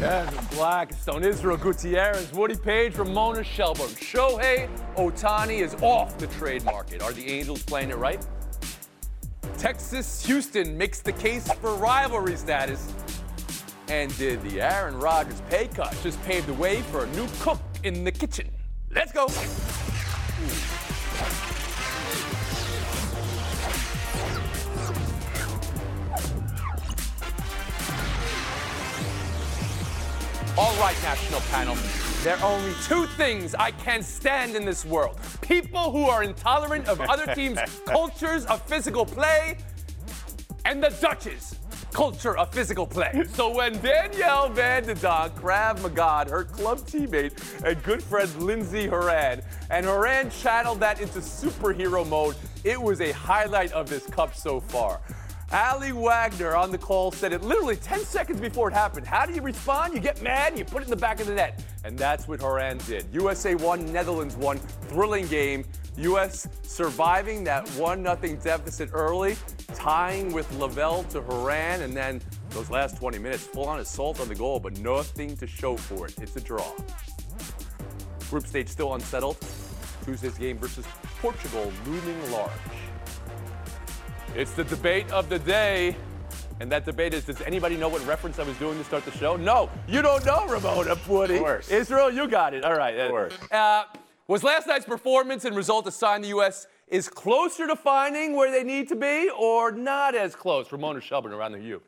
Kevin Blackistone, Israel Gutierrez, Woody Paige, Ramona Shelburne. Shohei Ohtani is off the trade market. Are the Angels playing it right? Texas Houston makes the case for rivalry status. And did the Aaron Rodgers pay cut just pave the way for a new cook in the kitchen? Let's go. All right, national panel. There are only two things I can't stand in this world people who are intolerant of other teams' cultures of physical play, and the Dutch's culture of physical play. So when Danielle Van de Donk, Krav Magad, her club teammate and good friend Lindsey Horan, and Horan channeled that into superhero mode, it was a highlight of this cup so far. Aly Wagner on the call said it literally 10 seconds before it happened. How do you respond? You get mad, you put it in the back of the net. And that's what Horan did. USA won, Netherlands won. Thrilling game. US surviving that 1 0 deficit early, tying with Lavelle to Horan, and then those last 20 minutes, full on assault on the goal, but nothing to show for it. It's a draw. Group stage still unsettled. Tuesday's game versus Portugal looming large. It's the debate of the day. And that debate is Does anybody know what reference I was doing to start the show? No, you don't know, Ramona Woody. Of course. Israel, you got it. All right. Of course. Uh, was last night's performance and result a sign the U.S. is closer to finding where they need to be or not as close? Ramona Shelburne around the U.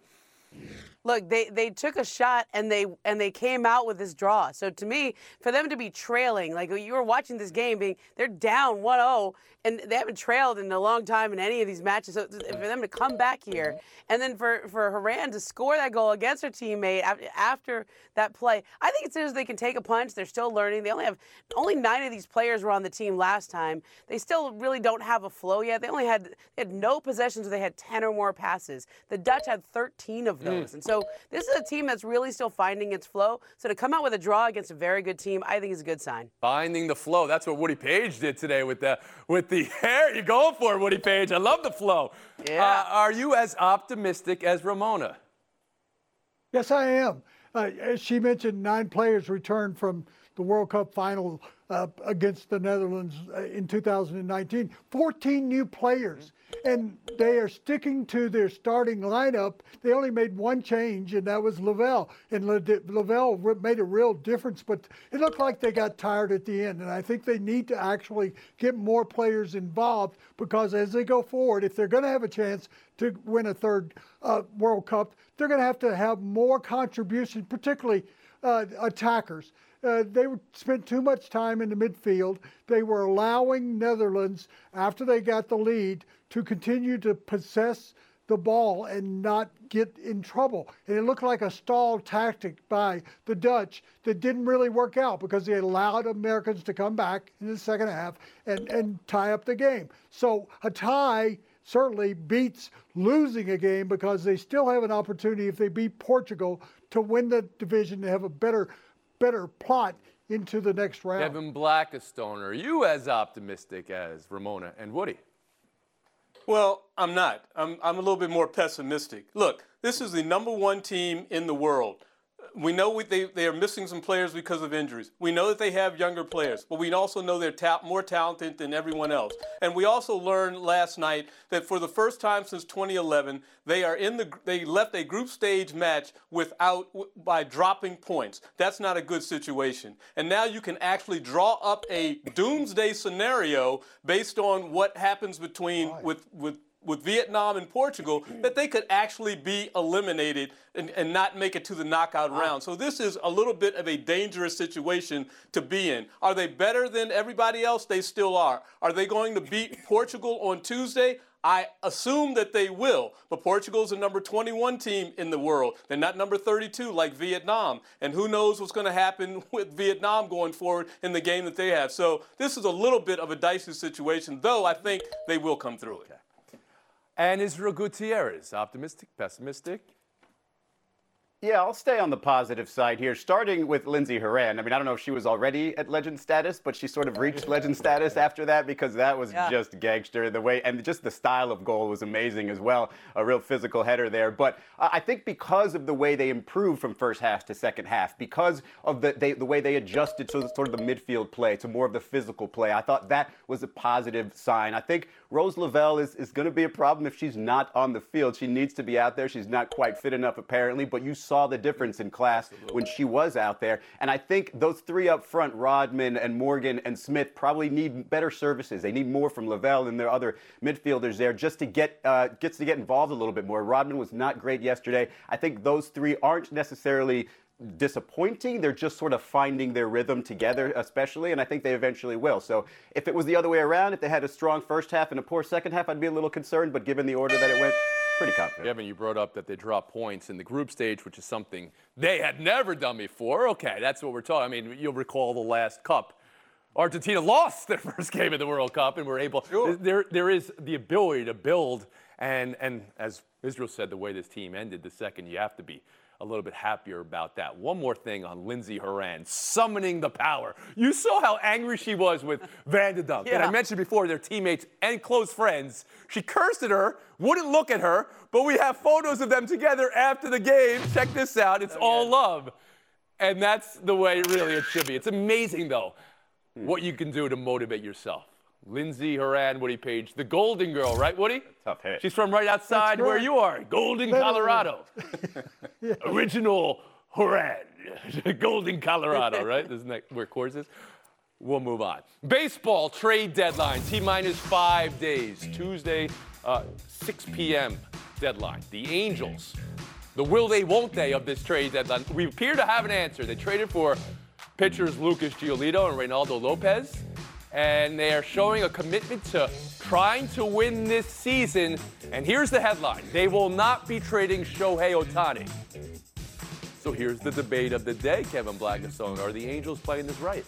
Look, they, they took a shot and they and they came out with this draw. So to me, for them to be trailing, like you were watching this game, being they're down 1-0 and they haven't trailed in a long time in any of these matches. So for them to come back here and then for for Horan to score that goal against her teammate after, that play, I think as soon as they can take a punch, they're still learning. They only have only nine of these players were on the team last time. They still really don't have a flow yet. They only had they had no possessions. where They had 10 or more passes. The Dutch had 13 of mm. those, and so. So this is a team that's really still finding its flow. So to come out with a draw against a very good team, I think is a good sign. Finding the flow. That's what Woody Paige did today with the with the hair. You're going for it, Woody Paige. I love the flow. Yeah. Uh, are you as optimistic as Ramona? Yes, I am. Uh, as she mentioned, nine players returned from the World Cup final uh, against the Netherlands uh, in 2019. 14 new players, and they are sticking to their starting lineup. They only made one change, and that was Lavelle. And Lavelle made a real difference, but it looked like they got tired at the end. And I think they need to actually get more players involved because as they go forward, if they're going to have a chance to win a third uh, World Cup, they're going to have to have more contribution, particularly uh, attackers. Uh, they spent too much time in the midfield. They were allowing Netherlands, after they got the lead, to continue to possess the ball and not get in trouble. And it looked like a stall tactic by the Dutch that didn't really work out because they allowed Americans to come back in the second half and, and tie up the game. So a tie certainly beats losing a game because they still have an opportunity if they beat Portugal to win the division to have a better better plot into the next round. Kevin Blackistone, are you as optimistic as Ramona and Woody? Well, I'm not. I'm, I'm a little bit more pessimistic. Look, this is the number one team in the world we know we, they, they are missing some players because of injuries. We know that they have younger players, but we also know they're ta- more talented than everyone else. And we also learned last night that for the first time since 2011, they are in the they left a group stage match without by dropping points. That's not a good situation. And now you can actually draw up a doomsday scenario based on what happens between with with with Vietnam and Portugal that they could actually be eliminated and, and, not make it to the knockout round. So this is a little bit of a dangerous situation to be in. Are they better than everybody else? They still are. Are they going to beat Portugal on Tuesday? I assume that they will. But Portugal's a number 21 team in the world. They're not number 32 like Vietnam. And who knows what's going to happen with Vietnam going forward in the game that they have. So this is a little bit of a dicey situation, though I think they will come through it. And Israel Gutierrez, optimistic, pessimistic? Yeah, I'll stay on the positive side here, starting with Lindsey Horan. I mean, I don't know if she was already at legend status, but she sort of reached legend status after that because that was Yeah. just gangster. The way and just the style of goal was amazing as well. A real physical header there. But uh, I think because of the way they improved from first half to second half, because of the they, the way they adjusted to sort of the midfield play to more of the physical play, I thought that was a positive sign. I think Rose Lavelle is, is going to be a problem if she's not on the field. She needs to be out there. She's not quite fit enough, apparently, but you saw the difference in class when she was out there. And I think those three up front, Rodman and Morgan and Smith, probably need better services. They need more from Lavelle and their other midfielders there just to get uh, gets to get involved a little bit more. Rodman was not great yesterday. I think those three aren't necessarily disappointing. They're just sort of finding their rhythm together, especially, and I think they eventually will. So if it was the other way around, if they had a strong first half and a poor second half, I'd be a little concerned. But given the order that it went, pretty confident. Kevin, you brought up that they dropped points in the group stage, which is something they had never done before. Okay, that's what we're talking. I mean, you'll recall the last Cup. Argentina lost their first game in the World Cup, and were able. There, there is the ability to build, and and as Israel said, the way this team ended the second, you have to be a little bit happier about that. One more thing on Lindsey Horan, summoning the power. You saw how angry she was with Van de Donk. And I mentioned before, they're teammates and close friends. She cursed at her, wouldn't look at her, but we have photos of them together after the game. Check this out. It's oh, all love. And that's the way really it should be. It's amazing, though, what you can do to motivate yourself. Lindsey Horan, Woody Paige, the Golden Girl, right, Woody? Tough hit. She's from right outside where you are, Golden, Colorado. Original Horan, Golden, Colorado, right? Isn't that where Coors is? We'll move on. Baseball trade deadline, T minus five days. Tuesday, uh, 6 p.m. deadline. The Angels, the will they, won't they of this trade deadline. We appear to have an answer. They traded for pitchers Lucas Giolito and Reynaldo Lopez, and they are showing a commitment to trying to win this season. And here's the headline they will not be trading Shohei Ohtani. So here's the debate of the day, Kevin Blackistone. Are the Angels playing this right?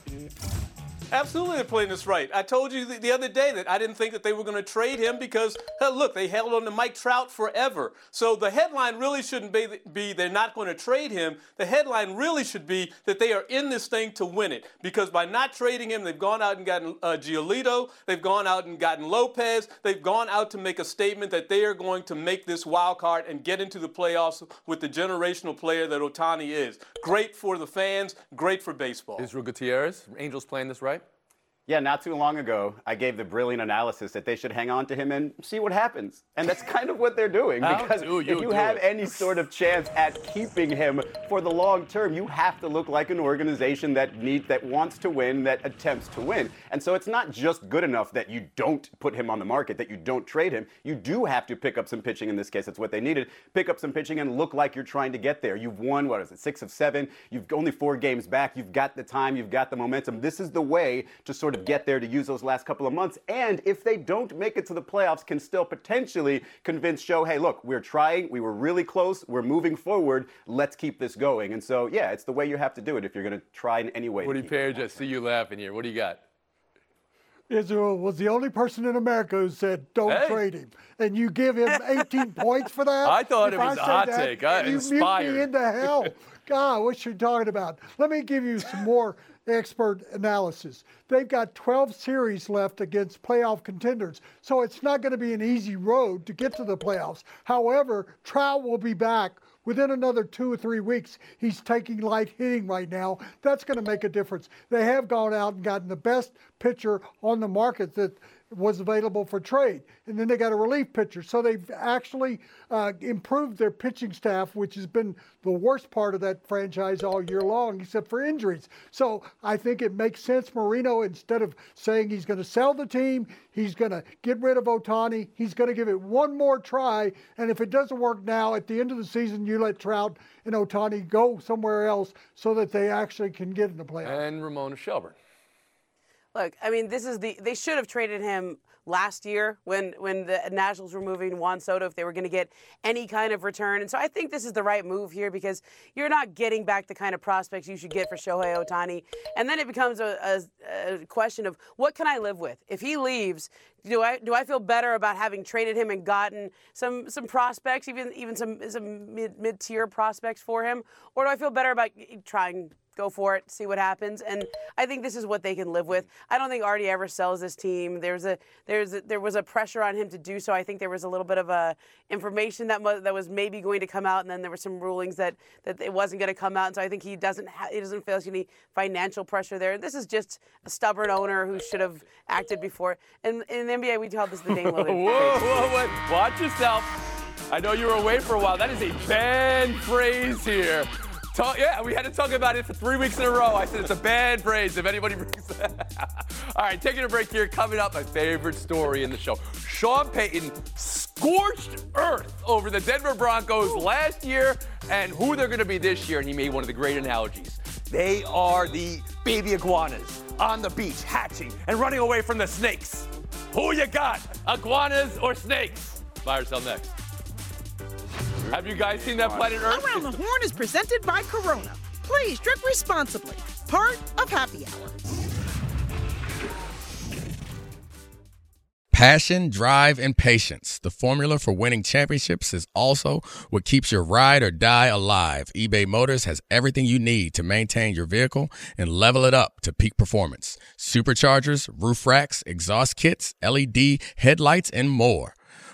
Absolutely, they're playing this right. I told you the, the other day that I didn't think that they were going to trade him because, look, they held on to Mike Trout forever. So the headline really shouldn't be, be they're not going to trade him. The headline really should be that they are in this thing to win it. Because by not trading him, they've gone out and gotten uh, Giolito, they've gone out and gotten Lopez, they've gone out to make a statement that they are going to make this wild card and get into the playoffs with the generational player that Ohtani is. Great for the fans, great for baseball. Israel Gutierrez, Angels playing this right? Yeah, not too long ago, I gave the brilliant analysis that they should hang on to him and see what happens. And that's kind of what they're doing. Because do if you you have it? any sort of chance at keeping him for the long term, you have to look like an organization that need that wants to win, that attempts to win. And so it's not just good enough that you don't put him on the market, that you don't trade him. You do have to pick up some pitching in this case. That's what they needed. Pick up some pitching and look like you're trying to get there. You've won, what is it, six of seven. You've only four games back. You've got the time, you've got the momentum. This is the way to sort of get there to use those last couple of months. And if they don't make it to the playoffs, can still potentially convince Joe, hey, look, we're trying, we were really close, we're moving forward, let's keep this going. And so, yeah, it's the way you have to do it if you're going to try in any way. to Woody keep it. Paige, I see you laughing here. What do you got? Israel was the only person in America who said, "Don't Hey. trade him," and you give him 18 points for that. I thought If it was a said hot that, take. I- you mute inspired. me into hell. God, what you talking about? Let me give you some more expert analysis. They've got 12 series left against playoff contenders, so it's not going to be an easy road to get to the playoffs. However, Trout will be back within another two or three weeks. He's taking light hitting right now. That's going to make a difference. They have gone out and gotten the best pitcher on the market that was available for trade. And then they got a relief pitcher. So they've actually uh, improved their pitching staff, which has been the worst part of that franchise all year long, except for injuries. So I think it makes sense, Moreno, instead of saying he's going to sell the team, he's going to get rid of Ohtani, he's going to give it one more try. And if it doesn't work now, at the end of the season, you let Trout and Ohtani go somewhere else so that they actually can get in the playoffs. And Ramona Shelburne. Look, I mean, this is the they should have traded him last year when when the Nationals were moving Juan Soto if they were going to get any kind of return. And so I think this is the right move here because you're not getting back the kind of prospects you should get for Shohei Ohtani. And then it becomes a, a, a question of what can I live with? If he leaves, do I do I feel better about having traded him and gotten some some prospects, even even some some mid mid tier prospects for him, or do I feel better about trying go for it, see what happens. And I think this is what they can live with. I don't think Arte ever sells this team. There's a there's a, there was a pressure on him to do so. I think there was a little bit of a information that that was maybe going to come out, and then there were some rulings that that it wasn't going to come out. And so I think he doesn't ha- he doesn't feel any financial pressure there. This is just a stubborn owner who should have acted before. And in the NBA, we call this the Dame Lillard. whoa, whoa, whoa! Watch yourself. I know you were away for a while. That is a banned phrase here. Talk, yeah, we had to talk about it for three weeks in a row. I said it's a bad phrase if anybody brings that. All right, taking a break here. Coming up, my favorite story in the show. Sean Payton scorched earth over the Denver Broncos last year and who they're going to be this year. And he made one of the great analogies. They are the baby iguanas on the beach hatching and running away from the snakes. Who you got, iguanas or snakes? Buy or sell next. Have you guys seen that Planet Earth? Around the Horn is presented by Corona. Please drink responsibly. Part of Happy Hour. Passion, drive, and patience. The formula for winning championships is also what keeps your ride or die alive. eBay Motors has everything you need to maintain your vehicle and level it up to peak performance. Superchargers, roof racks, exhaust kits, LED headlights, and more.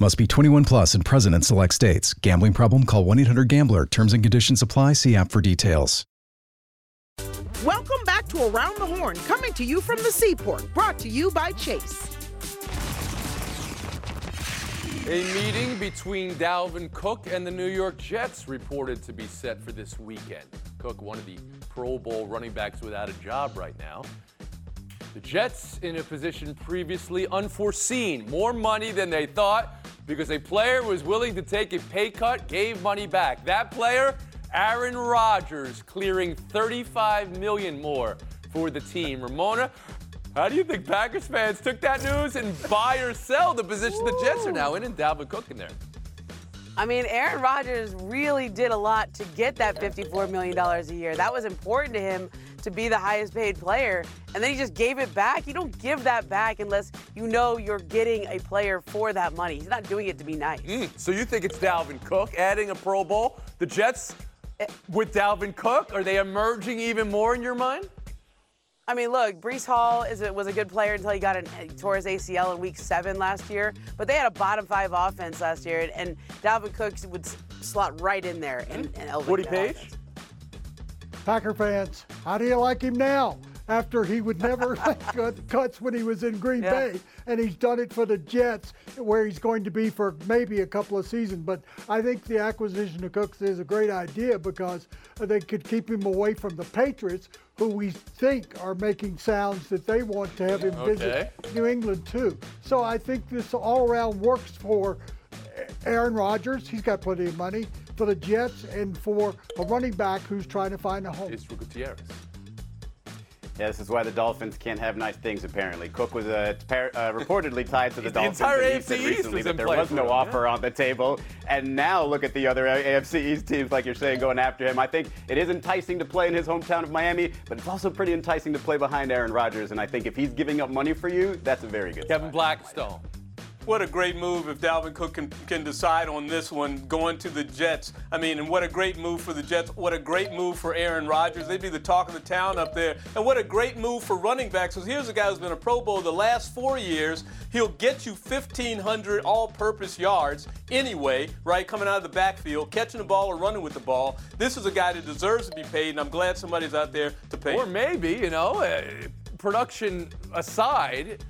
Must be 21 plus and present in select states. Gambling problem? Call 1 800 GAMBLER. Terms and conditions apply. See app for details. Welcome back to Around the Horn, coming to you from the seaport. Brought to you by Chase. A meeting between Dalvin Cook and the New York Jets reported to be set for this weekend. Cook, one of the Pro Bowl running backs without a job right now. The Jets in a position previously unforeseen. More money than they thought because a player was willing to take a pay cut, gave money back. That player, Aaron Rodgers, clearing 35 million more for the team. Ramona, how do you think Packers fans took that news and buy or sell the position the Jets are now in and Dalvin Cook in there? I mean, Aaron Rodgers really did a lot to get that $54 million a year. That was important to him to be the highest paid player. And then he just gave it back. You don't give that back unless you know you're getting a player for that money. He's not doing it to be nice. Mm, so you think it's Dalvin Cook adding a Pro Bowl? The Jets with Dalvin Cook, are they emerging even more in your mind? I mean, look, Breece Hall is a, was a good player until he got an, he tore his ACL in Week Seven last year. But they had a bottom five offense last year, and, and Dalvin Cook would slot right in there and, and elevate Woody Paige? offense. Packer fans, how do you like him now? After he would never cut cuts when he was in Green Yeah. Bay, and he's done it for the Jets, where he's going to be for maybe a couple of seasons. But I think the acquisition of Cooks is a great idea because they could keep him away from the Patriots, who we think are making sounds that they want to have him Okay. visit New England too. So I think this all around works for Aaron Rodgers. He's got plenty of money for the Jets and for a running back who's trying to find a home. It's for Gutierrez. Yeah, this is why the Dolphins can't have nice things. Apparently, Cook was uh, par- uh, reportedly tied to the, The Dolphins. entire and he AFC said East recently was that in there was no him, offer on the table. And now look at the other AFC East teams, like you're saying, going after him. I think it is enticing to play in his hometown of Miami, but it's also pretty enticing to play behind Aaron Rodgers. And I think if he's giving up money for you, that's a very good. Kevin sign. Blackistone. What a great move if Dalvin Cook can, can decide on this one, going to the Jets. I mean, and what a great move for the Jets. What a great move for Aaron Rodgers. They'd be the talk of the town up there. And what a great move for running backs. Because here's a guy who's been a Pro Bowl the last four years. He'll get you 1,500 all purpose yards anyway, right? Coming out of the backfield, catching the ball or running with the ball. This is a guy that deserves to be paid, and I'm glad somebody's out there to pay Or him. maybe, you know, uh, production aside,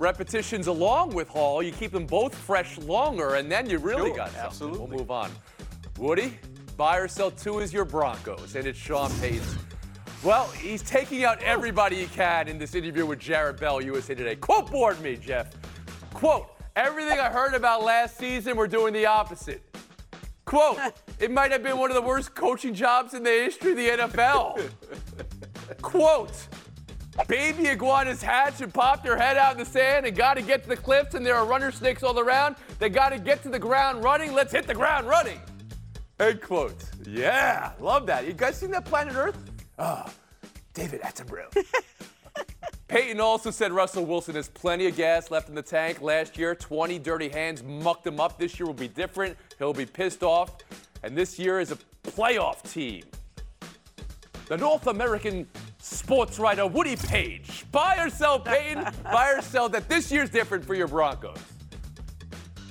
repetitions along with Hall, you keep them both fresh longer, and then you really Sure, got something. absolutely. We'll move on. Woody, buy or sell two is your Broncos, and it's Sean Payton. Well, he's taking out everybody he can in this interview with Jarrett Bell, USA Today. Quote board me, Jeff. Quote, everything I heard about last season, we're doing the opposite. Quote, it might have been one of the worst coaching jobs in the history of the NFL. Quote, baby iguanas hatch and pop their head out in the sand and got to get to the cliffs and there are runner snakes all around. They got to get to the ground running. Let's hit the ground running. End quote. Yeah, love that. You guys seen that Planet Earth? Oh, David Attenborough. Payton also said Russell Wilson has plenty of gas left in the tank. Last year, 20 dirty hands mucked him up. This year will be different. He'll be pissed off. And this year is a playoff team. The North American sports writer Woody Paige. Buy or sell, Payton? Buy or sell that this year's different for your Broncos?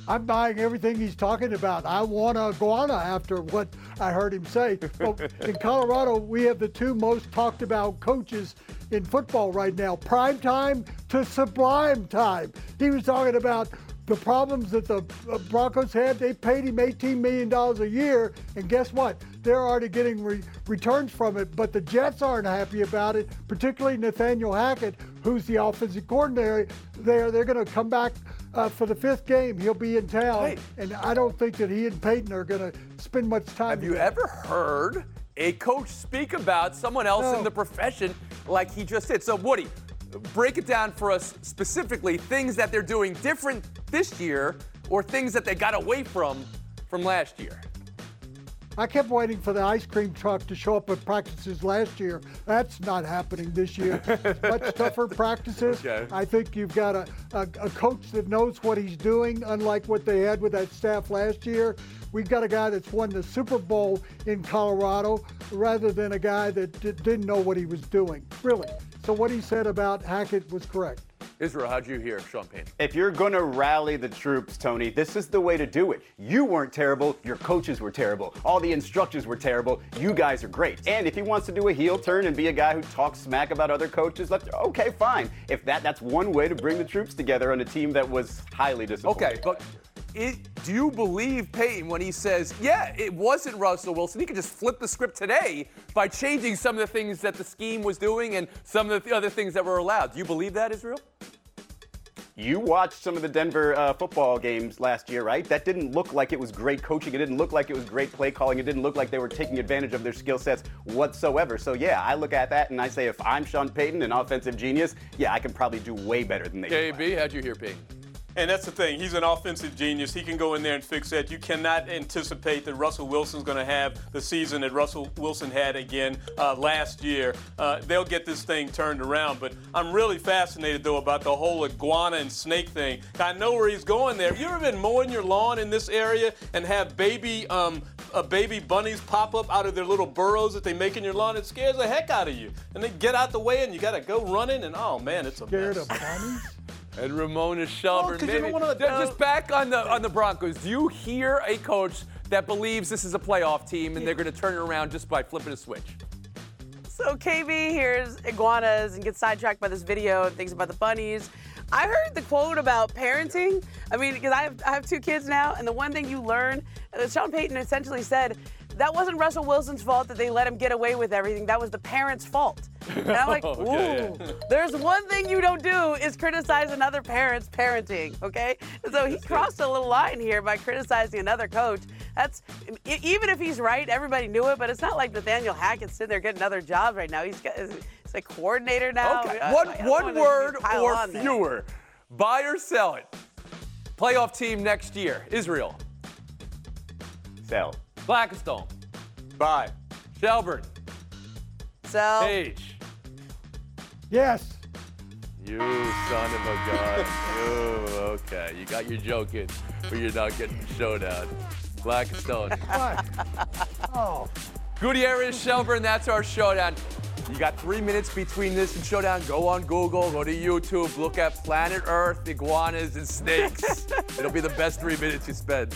I'm buying everything he's talking about. I want a iguana after what I heard him say. Well, in Colorado, we have the two most talked about coaches in football right now prime time to sublime time. He was talking about the problems that the uh, Broncos had. They paid him $18 million a year, and guess what? They're already getting re- returns from it, but the Jets aren't happy about it, particularly Nathaniel Hackett, who's the offensive coordinator there. They're going to come back uh, for the fifth game. He'll be in town, Hey. and I don't think that he and Payton are going to spend much time Have you ever heard a coach speak about someone else No. in the profession like he just did? So, Woody, break it down for us specifically things that they're doing different this year or things that they got away from from last year. I kept waiting for the ice cream truck to show up at practices last year. That's not happening this year. Much tougher practices. Okay. I think you've got a, a, a coach that knows what he's doing, unlike what they had with that staff last year. We've got a guy that's won the Super Bowl in Colorado rather than a guy that d- didn't know what he was doing, really. So what he said about Hackett was correct. Israel, how'd you hear Sean Payton? If you're going to rally the troops, Tony, this is the way to do it. You weren't terrible. Your coaches were terrible. All the instructors were terrible. You guys are great. And if he wants to do a heel turn and be a guy who talks smack about other coaches, let's, okay, fine. If that that's one way to bring the troops together on a team that was highly disappointing. Okay, but it, do you believe Payton when he says, yeah, it wasn't Russell Wilson? He could just flip the script today by changing some of the things that the scheme was doing and some of the other things that were allowed. Do you believe that, Israel? You watched some of the Denver uh, football games last year, right? That didn't look like it was great coaching. It didn't look like it was great play calling. It didn't look like they were taking advantage of their skill sets whatsoever. So, yeah, I look at that and I say, if I'm Sean Payton, an offensive genius, yeah, I can probably do way better than they did. KB, how'd you hear Payton? And that's the thing. He's an offensive genius. He can go in there and fix that. You cannot anticipate that Russell Wilson's going to have the season that Russell Wilson had again uh, last year. Uh, they'll get this thing turned around. But I'm really fascinated, though, about the whole iguana and snake thing. I know where he's going there. You ever been mowing your lawn in this area and have baby um, uh, baby bunnies pop up out of their little burrows that they make in your lawn? It scares the heck out of you. And they get out the way and you got to go running. And oh, man, it's a Scared mess. of bunnies? And Ramona Shelburne. 'cause you don't maybe- wanna, Ju- uh, just back on the on the Broncos. Do you hear a coach that believes this is a playoff team and they're going to turn it around just by flipping a switch? So KB hears iguanas and gets sidetracked by this video and thinks about the bunnies. I heard the quote about parenting. I mean, because I have, I have two kids now, and the one thing you learn, uh, Sean Payton essentially said, that wasn't Russell Wilson's fault that they let him get away with everything. That was the parents' fault. And I'm like, oh, ooh, Okay, there's one thing you don't do is criticize another parent's parenting, okay? So he crossed a little line here by criticizing another coach. That's even if he's right, everybody knew it, but it's not like Nathaniel Hackett's sitting there getting other jobs right now. He's got, Say coordinator now. Okay. I- one I one word or on there. fewer. Buy or sell it. Playoff team next year. Israel. Sell. Blackistone. Bye. Shelburne. So Paige. Yes. You son of a gun. you okay. You got your joke in, but you're not getting the showdown. Blackistone. What? Oh. Gutierrez, Shelburne, that's our showdown. You got three minutes between this and showdown. Go on Google, go to YouTube, look at planet Earth, iguanas, and snakes. It'll be the best three minutes you spend.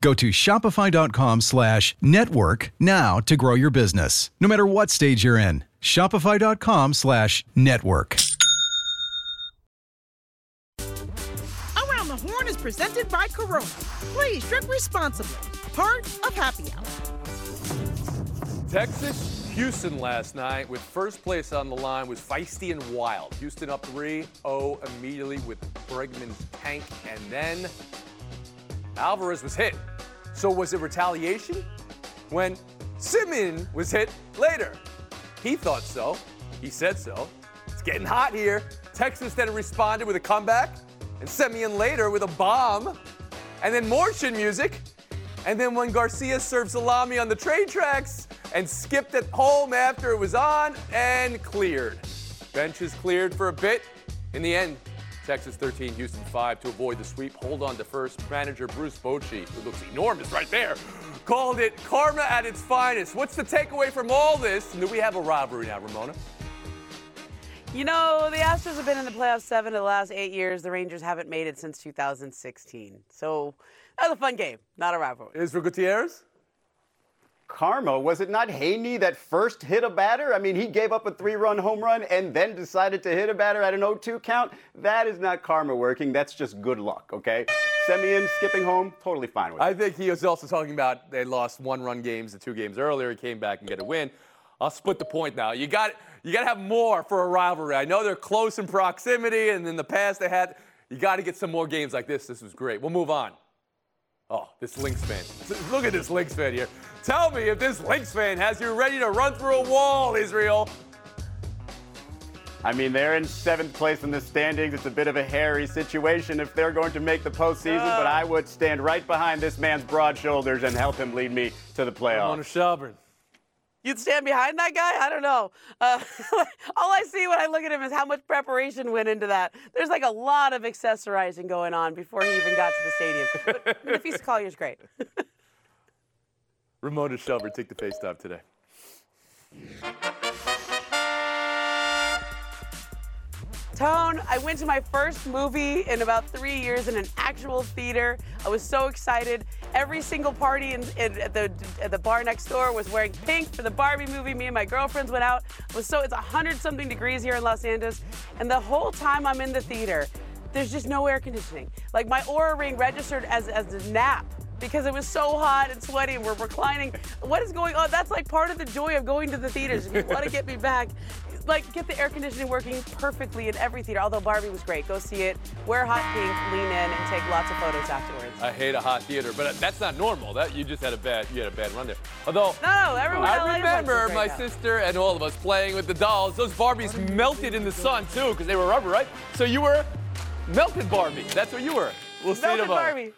Go to shopify.com slash network now to grow your business, no matter what stage you're in. Shopify.com slash network. Around the Horn is presented by Corona. Please drink responsibly. Part of Happy Hour. Texas, Houston last night with first place on the line was feisty and wild. Houston up 3 0 immediately with Bregman's tank, and then Alvarez was hit. So was it retaliation? When Semien was hit later. He thought so. He said so. It's getting hot here. Texas then responded with a comeback, and Semien later with a bomb, and then more chin music. And then when Garcia served salami on the train tracks and skipped it home after it was on and cleared. Benches cleared for a bit. In the end, Texas 13, Houston 5 to avoid the sweep. Hold on to first. Manager Bruce Bochy, who looks enormous right there, called it karma at its finest. What's the takeaway from all this? And do we have a rivalry now, Ramona? You know, the Astros have been in the playoffs seven of the last eight years. The Rangers haven't made it since 2016. So that was a fun game, not a rivalry. Israel Gutierrez? Karma, was it not Heaney that first hit a batter? I mean, he gave up a three run home run and then decided to hit a batter at an 0 2 count. That is not karma working. That's just good luck, okay? Semien skipping home, totally fine with it. I think he was also talking about they lost one run games the two games earlier. He came back and get a win. I'll split the point now. You got you got to have more for a rivalry. I know they're close in proximity, and in the past they had. You got to get some more games like this. This was great. We'll move on. Oh, this Lynx fan. Look at this Lynx fan here. Tell me if this Lynx fan has you ready to run through a wall, Israel. I mean, they're in seventh place in the standings. It's a bit of a hairy situation if they're going to make the postseason, but ah. I would stand right behind this man's broad shoulders and help him lead me to the On playoffs. to Shelburne. You'd stand behind that guy? I don't know. Uh, all I see when I look at him is how much preparation went into that. There's like a lot of accessorizing going on before he even got to the stadium. But Napheesa Collier's great. Ramona Shelburne, take the FaceTime today. Tone, I went to my first movie in about three years in an actual theater. I was so excited. Every single party in, in, at, the, at the bar next door was wearing pink for the Barbie movie. Me and my girlfriends went out. It was so it's 100 something degrees here in Los Angeles, and the whole time I'm in the theater, there's just no air conditioning. Like my Oura ring registered as as a nap because it was so hot and sweaty and we're reclining. What is going on? That's like part of the joy of going to the theaters. If you want to get me back, like get the air conditioning working perfectly in every theater. Although Barbie was great. Go see it. Wear hot pink, lean in, and take lots of photos afterwards. I hate a hot theater, but that's not normal. That you just had a bad you had a bad run there. Although No, no, everyone I remember my now. sister and all of us playing with the dolls. Those Barbies melted in the sun too because they were rubber, right? So you were melted Barbie. That's what you were. We'll see Melted tomorrow. Barbie.